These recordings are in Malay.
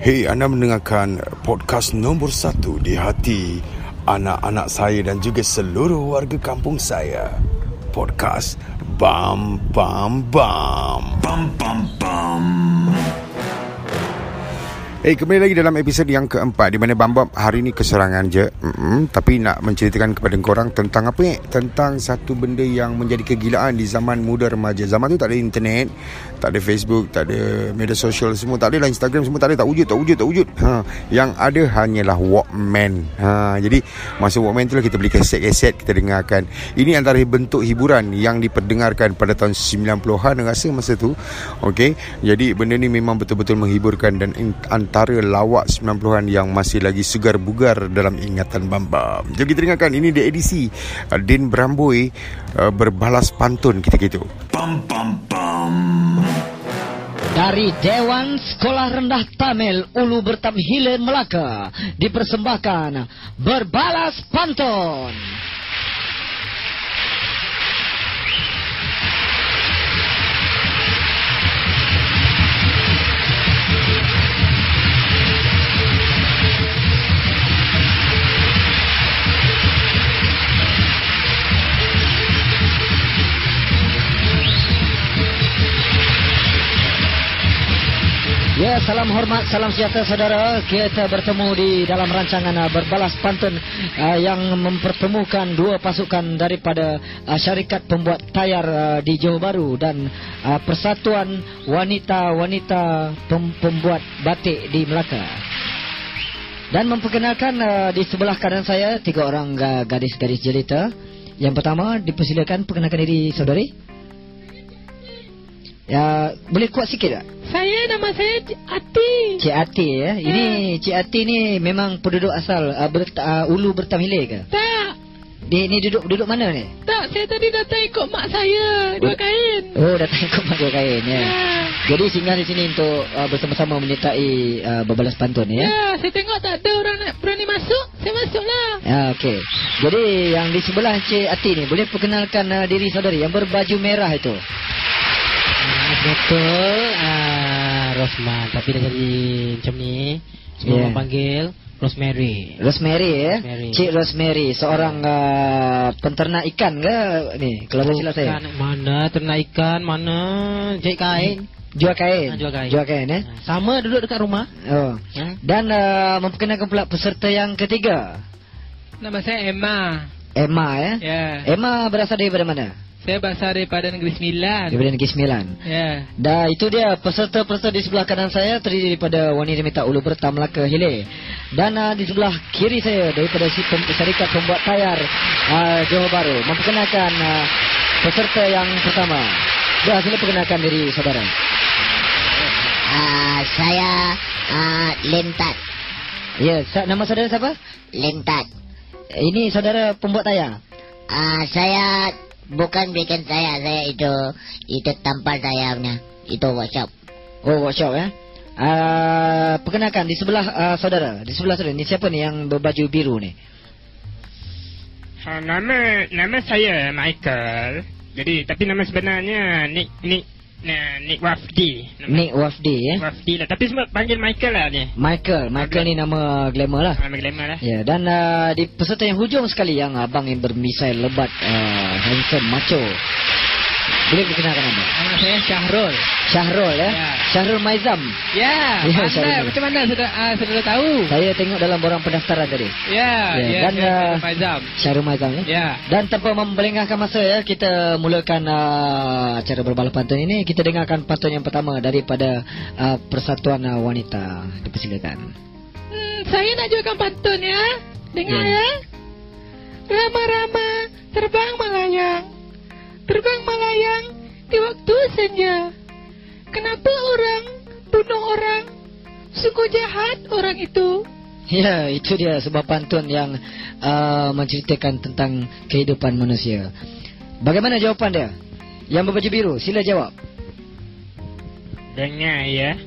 Hei, anda mendengarkan podcast nombor satu di hati anak-anak saya dan juga seluruh warga kampung saya. Podcast Bam Bam Bam. Bam Bam Bam. Eh, kembali lagi dalam episod yang keempat di mana Bambam hari ini keserangan je. Mm-mm, tapi nak menceritakan kepada korang tentang apa ni? Tentang satu benda yang menjadi kegilaan di zaman muda remaja. Zaman tu tak ada internet, tak ada Facebook, tak ada media sosial semua, tak ada lah Instagram semua, tak ada, tak wujud, tak wujud, tak wujud. Ha, yang ada hanyalah Walkman. Ha, jadi masa Walkman tu lah kita beli kaset-kaset, kita dengarkan. Ini antara bentuk hiburan yang diperdengarkan pada tahun 90-an rasa masa tu. Okey. Jadi benda ni memang betul-betul menghiburkan dan antara lawak 90-an yang masih lagi segar bugar dalam ingatan Bambam. Jom kita dengarkan ini di edisi uh, Din Bramboi uh, berbalas pantun kita gitu. Bam bam bam. Dari Dewan Sekolah Rendah Tamil Ulu Bertam Hilir Melaka dipersembahkan Berbalas Pantun. Salam hormat, salam sejahtera saudara. Kita bertemu di dalam rancangan uh, berbalas pantun uh, yang mempertemukan dua pasukan daripada uh, syarikat pembuat tayar di Johor Bahru dan persatuan wanita-wanita pem- pembuat batik di Melaka. Dan memperkenalkan di sebelah kanan saya tiga orang gadis-gadis jelita. Yang pertama dipersilakan perkenalkan diri saudari. Ya, boleh kuat sikit tak? Saya nama saya Cik Ati. Cik Ati ya. Ini Cik Ati ni memang penduduk asal uh, ber, uh, Ulu Bertam Hilir ke? Tak, Dia ni duduk duduk mana ni? tak. Saya tadi datang ikut mak saya. Dua Oh. kain. Oh, datang ikut mak dua kain ya. Ya. Jadi singgah di sini untuk uh, bersama-sama menyertai uh, berbalas pantun ya. Ya, saya tengok tak ada orang nak berani masuk. Saya masuklah. Ya, okey. Jadi yang di sebelah Cik Ati ni boleh perkenalkan uh, diri saudari yang berbaju merah itu. Betul ah, Rosman Tapi dah jadi macam ni Semua Yeah. panggil Rosemary Rosemary ya. Rosemary. Cik Rosemary seorang uh, penternak ikan ke ni? Kalau tak silap saya. Mana ternak ikan Mana Jahit kain Jual kain. Ah, jual kain. Jual kain eh. Sama duduk dekat rumah Oh. ha? Dan uh, memperkenalkan pula peserta yang ketiga. Nama saya Emma. Emma ya. Ya. Emma berasal daripada mana? Saya berasal daripada Negeri Sembilan. Daripada Negeri Sembilan. Ya. Dah itu dia peserta-peserta di sebelah kanan saya terdiri daripada wanita minta ulu bertam Melaka Hilir. Dan uh, di sebelah kiri saya daripada si pem- syarikat pembuat tayar uh, Johor Bahru memperkenalkan uh, peserta yang pertama. Dah sila perkenalkan diri saudara. Ah, saya ah, Lentat. Ya, sa- nama saudara siapa? Lentat. Ini saudara pembuat tayar. Ah, saya bukan bikin saya, saya itu itu tempat saya punya. Itu workshop. Oh, workshop ya. Uh, perkenalkan di sebelah uh, saudara, di sebelah saudara ni siapa ni yang berbaju biru ni? Ha, nama nama saya Michael. Jadi tapi nama sebenarnya Nick Nick nah, Nick Wafdi. Nama Nick Wafdi ya. Wafdi lah. Tapi semua panggil Michael lah ni. Michael, Michael ni nama glamour lah. Nama glamour lah. Ya, dan uh, di peserta yang hujung sekali yang abang yang bermisai lebat, uh, handsome, macho. Boleh dikenalkan nama? Nama saya Syahrul. Syahrul ya. Ya. Syahrul Maizam. Ya. Ya? Syahrul. Macam mana sudah uh, sudah tahu? Saya tengok dalam borang pendaftaran tadi. Ya. Ya, Ya. dan, saya uh, Faizam. Syahrul Maizam ya. Ya. Dan tanpa membelengahkan masa ya, kita mulakan uh, acara berbalas pantun ini. Kita dengarkan pantun yang pertama daripada uh, Persatuan uh, Wanita. Dipersilakan. Hmm, saya nak jualkan pantun ya. Dengar Ya. ya. Rama-rama terbang melayang. Terbang melayang di waktu senja. Kenapa orang bunuh orang? Sungguh jahat orang itu. Ya, itu dia sebuah pantun yang uh, menceritakan tentang kehidupan manusia. Bagaimana jawapan dia? Yang berbaju biru, sila jawab. Dengar ya.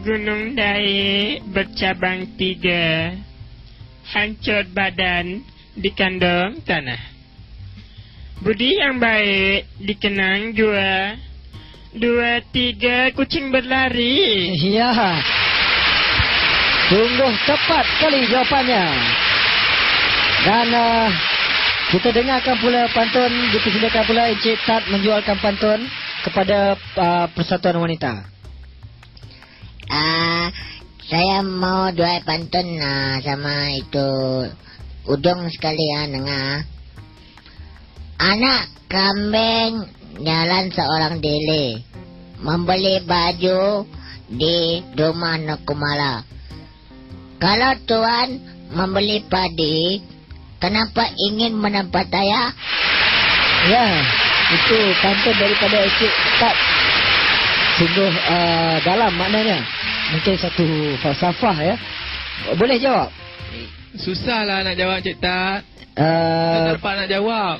Gunung Dai bercabang tiga. Hancur badan di kandung tanah. Budi yang baik dikenang jua. Dua, tiga, kucing berlari. Ya. Sungguh tepat sekali jawapannya. Dan uh, kita dengarkan pula pantun, dipersilakan pula Encik Tat menjualkan pantun kepada uh, Persatuan Wanita. Ah, saya mau dua pantun ah, sama itu udung sekali ya dengar. Anak kambing jalan seorang dele membeli baju di rumah Nakumala. Kalau tuan membeli padi, kenapa ingin menampak saya? Ya, itu pantun daripada Encik Tat. Sungguh uh, dalam maknanya. Mungkin satu falsafah ya. Boleh jawab? Susahlah nak jawab Cik Tat. Uh, Tak dapat nak jawab.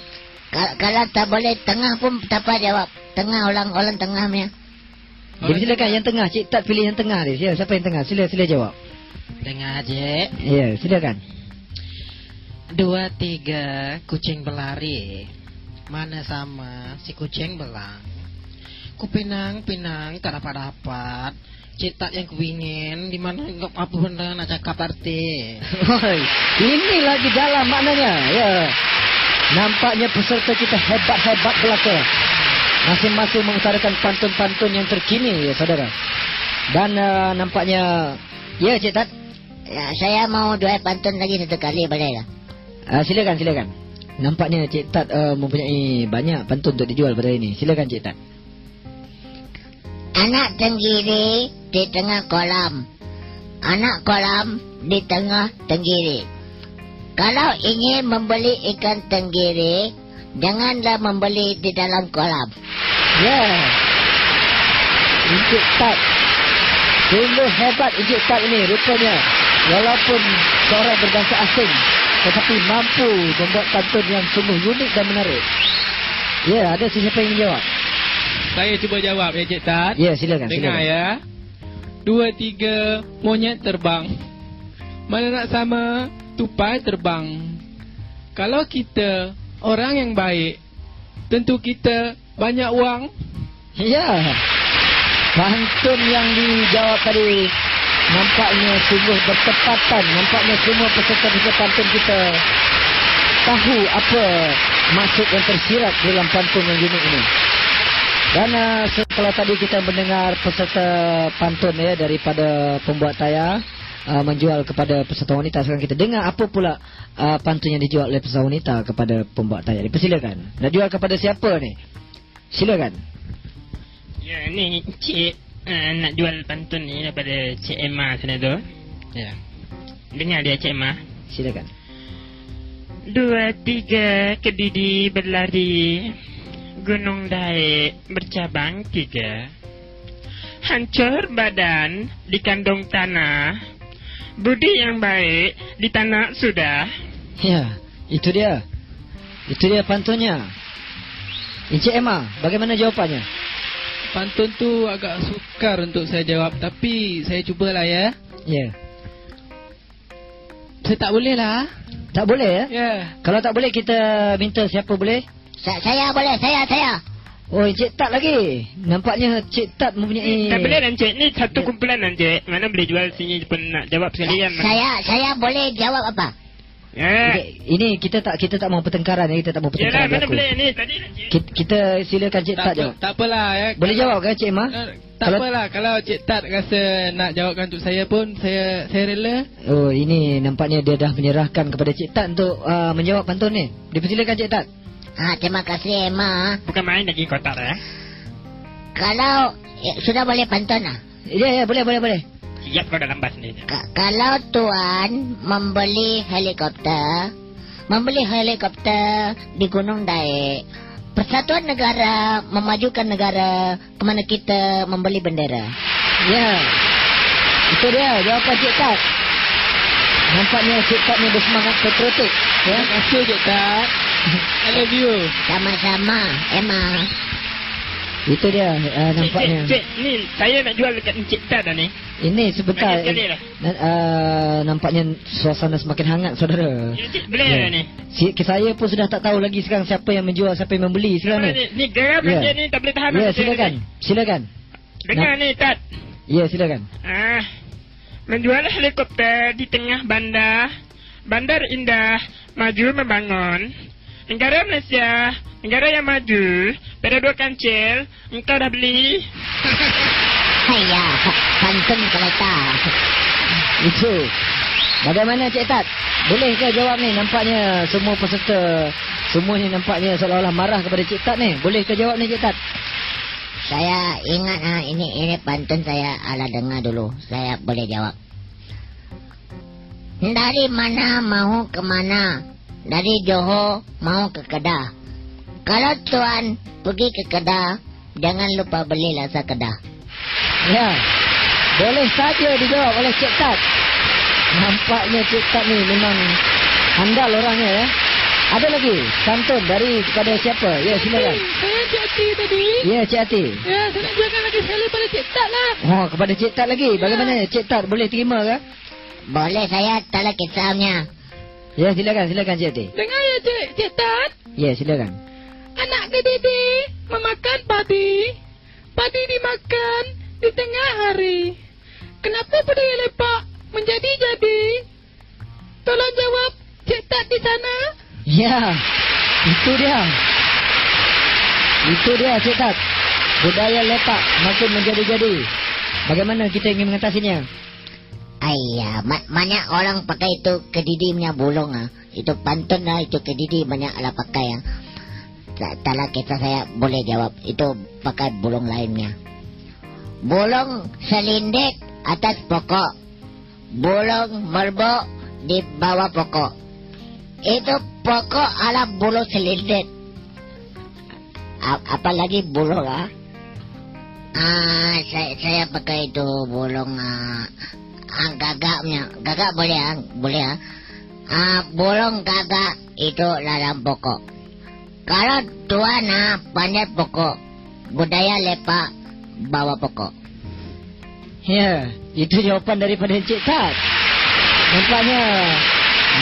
Kalau, kalau tak boleh tengah pun tak apa jawab. Tengah orang-orang tengah punya. jadi silakan yang tengah. Cik Tat pilih yang tengah dia. Sila, siapa yang tengah? Sila, sila jawab. Dengar je. Ya, silakan. Dua tiga kucing berlari. Mana sama si kucing belang. Ku pinang tak dapat dapat. Cetak yang ku ingin di mana apa benda nak cakap arti. Oi, ini lagi dalam maknanya. Ya. Nampaknya peserta kita hebat-hebat belaka. Masing-masing mengutarakan pantun-pantun yang terkini ya saudara. Dan uh, nampaknya ya Cik Tat. Ya, saya mau dua pantun lagi satu kali boleh tak? Uh, silakan silakan. Nampaknya Cik Tat uh, mempunyai banyak pantun untuk dijual pada ini. Silakan Cik Tat. Anak tenggiri di tengah kolam. Anak kolam di tengah tenggiri. Kalau ingin membeli ikan tenggiri, janganlah membeli di dalam kolam. Ya. Encik Tat. Sungguh hebat Encik Tat ini rupanya. Walaupun seorang berbangsa asing. Tetapi mampu membuat pantun yang sungguh unik dan menarik. Ya, ada sesiapa yang menjawab? Saya cuba jawab ya Cik Tat. Ya, silakan. Dengar silakan. ya. Dua tiga monyet terbang. Mana nak sama tupai terbang. Kalau kita orang yang baik, tentu kita banyak wang. Ya. Pantun yang dijawab tadi nampaknya sungguh bertepatan. Nampaknya semua peserta-peserta pantun kita tahu apa maksud yang tersirat dalam pantun yang unik ini. Dan uh, setelah tadi kita mendengar peserta pantun ya daripada pembuat tayar uh, menjual kepada peserta wanita. Sekarang kita dengar apa pula uh, pantun yang dijual oleh peserta wanita kepada pembuat tayar. Dipersilakan. Nak jual kepada siapa ni? Silakan. Ya, ni Cik uh, nak jual pantun ni daripada Cik Emma sana tu. Ya. Dengar dia Cik Emma. Silakan. Dua tiga kedidi berlari Gunung Daik bercabang tiga Hancur badan di kandung tanah Budi yang baik di tanah sudah Ya, itu dia. Itu dia pantunnya. Encik Emma, bagaimana jawapannya? Pantun tu agak sukar untuk saya jawab. Tapi saya cubalah ya. Ya. Saya tak boleh lah. Tak boleh ya? Ya. Kalau tak boleh kita minta siapa boleh? Sa- saya boleh, saya, saya. Oh, Encik Tat lagi. Nampaknya Cik Tat mempunyai... Tak boleh dan Cik Ni satu kumpulan dan Cik Mana boleh jual sini pun nak jawab sekalian Saya, saya boleh jawab apa? Ya Okey, ini kita tak kita tak mau pertengkaran ya, kita tak mau Yalah pertengkaran mana berlaku. boleh ni tadi Kita, kita silakan Cik Tak, Tat jawab. tak apalah ya. Boleh Kalau- jawab kan Cik Emma? Eh, Tak Kalau- apalah kalau Cik Tat rasa nak jawabkan untuk saya pun saya saya rela. Oh, ini nampaknya dia dah menyerahkan kepada Cik Tat untuk uh, menjawab pantun ni. Dipersilakan Cik Tat. Ah, terima kasih, Emma. Bukan main lagi kotak ya Kalau eh, sudah boleh pantun ah. Ya, ya, boleh, boleh, boleh. Siap kau dalam bas ni Ka- kalau tuan membeli helikopter, membeli helikopter di Gunung Daik, Persatuan Negara memajukan negara kemana kita membeli bendera. Ya. Itu dia jawapan Cik Tat. Nampaknya Cik Tat ni bersemangat patriotik. Ya. Terima kasih Cik Tat. I love you. Sama-sama, Emma. Itu dia uh, nampaknya. Cik, cik, ni saya nak jual dekat Encik Tan dah ni. Ini sebentar. Lah. Uh, nampaknya suasana semakin hangat saudara. Ya, cik, boleh yeah. ni. Si, saya pun sudah tak tahu lagi sekarang siapa yang menjual, siapa yang membeli sekarang Ni, ni. ni geram macam ni tak boleh tahan. Ya, macam silakan. ni. Silakan. Dengar Nak- ni, Tat. Ya, silakan. Ah, menjual helikopter di tengah bandar. Bandar indah, maju membangun. Negara Malaysia, negara yang maju. Pada dua kancil, engkau dah beli. Haya, pantun kereta. Itu. Bagaimana Cik Tat? Boleh ke jawab ni? Nampaknya semua peserta semua ni nampaknya seolah-olah marah kepada Cik Tat ni. Boleh ke jawab ni Cik Tat? Saya ingat ah ini ini pantun saya ala dengar dulu. Saya boleh jawab. Dari mana mau ke mana? Dari Johor mau ke Kedah. Kalau tuan pergi ke Kedah, jangan lupa beli lasa Kedah. Ya. Boleh saja dijawab oleh Cik Tat. Nampaknya Cik Tat ni memang handal orangnya ya. Ada lagi pantun dari kepada siapa? Ya, silakan. Saya Cik Ati tadi. Ya, Cik Ati. Ya, saya nak jualkan lagi sekali pada Cik Tat lah. Oh, kepada Cik Tat lagi. Bagaimana Cik Tat boleh terima ke? Boleh saya tak kisahnya. Ya, silakan, silakan Cik Ati. Dengar ya Cik, Cik Tat. Ya, silakan. Anak kedidi memakan padi. Padi dimakan di tengah hari. Kenapa budaya lepak menjadi-jadi? Tolong jawab Cik Tat di sana. Ya, itu dia. Itu dia Cik Tat. Budaya lepak makin menjadi-jadi. Bagaimana kita ingin mengatasinya? Ayah, ma- banyak orang pakai itu kedidi punya bulung ah. Itu pantun lah, itu kedidi banyak lah pakai ah. Tak taklah kita saya boleh jawab. Itu pakai bulung lainnya. Bulung selindik atas pokok. Bulung merbok di bawah pokok. Itu pokok ala bulung selindik. Apalagi bulung ah. Ah, saya, saya pakai itu bulung ah, ah gagaknya. Gagak boleh ah, boleh ah. Ah, bulung gagak itu dalam pokok. Kalau tuan ah panjat pokok, budaya lepak bawa pokok. Ya, itu jawapan daripada Cik Tat. Nampaknya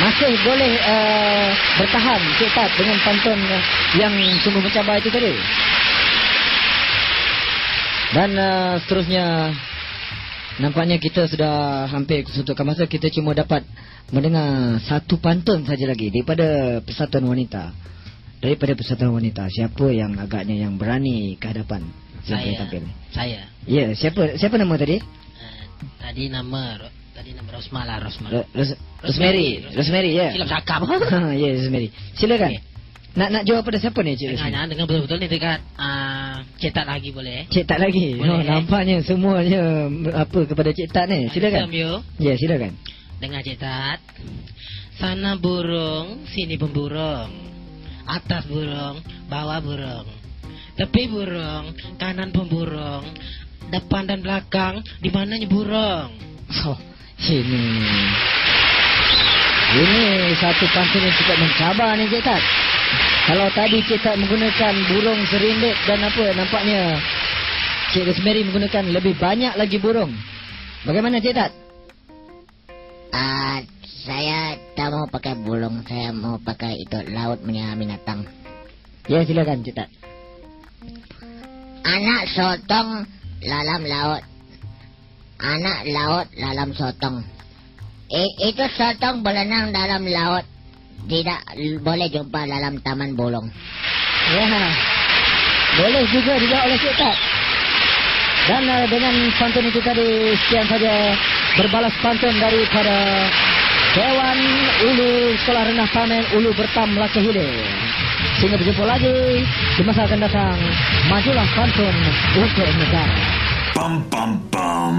masih boleh uh, bertahan Cik Tat dengan pantun yang sungguh mencabar itu tadi. Dan uh, seterusnya nampaknya kita sudah hampir kesuntukan masa kita cuma dapat mendengar satu pantun saja lagi daripada Persatuan Wanita. Daripada Persatuan Wanita, siapa yang agaknya yang berani ke hadapan? Saya. tampil? Saya. Ya, siapa siapa nama tadi? Uh, tadi nama tadi nama Rosma lah Rosma. Ro- Ros- Rosemary. Rosemary, ya. Silap cakap. ya, Rosemary. Silakan. Okey. Nak nak jawab pada siapa ni, Cik Rosemary? Dengar dengan betul-betul ni dekat uh, cetak lagi boleh. Cik Tak lagi. Boleh, oh, eh? nampaknya semuanya apa kepada Cik Tak ni. Silakan. Ya, silakan. Dengar cetat. Sana burung, sini pemburung. Atas burung, bawah burung. Tepi burung, kanan pemburung. Depan dan belakang, di mananya burung. Oh, ini. Ini satu pantun yang cukup mencabar ni, Cik Tak. Kalau tadi Cik Tak menggunakan burung serindik dan apa, nampaknya Cik Rosemary menggunakan lebih banyak lagi burung. Bagaimana, Cik Tak? Ah, saya tak mau pakai bulung, saya mau pakai itu laut punya binatang. Ya, silakan, Cik Tak. Anak sotong dalam laut. Anak laut dalam sotong. I- itu sotong berenang dalam laut. Tidak boleh jumpa dalam taman bolong. Ya. Boleh juga dijawab oleh Cik Tak. Dan uh, dengan pantun itu tadi sekian saja berbalas pantun daripada Dewan Ulu Sekolah Rendah Tamen Ulu Bertam Melaka Hilir. Sehingga berjumpa lagi di masa akan datang. Majulah pantun untuk negara. Bum bum bum.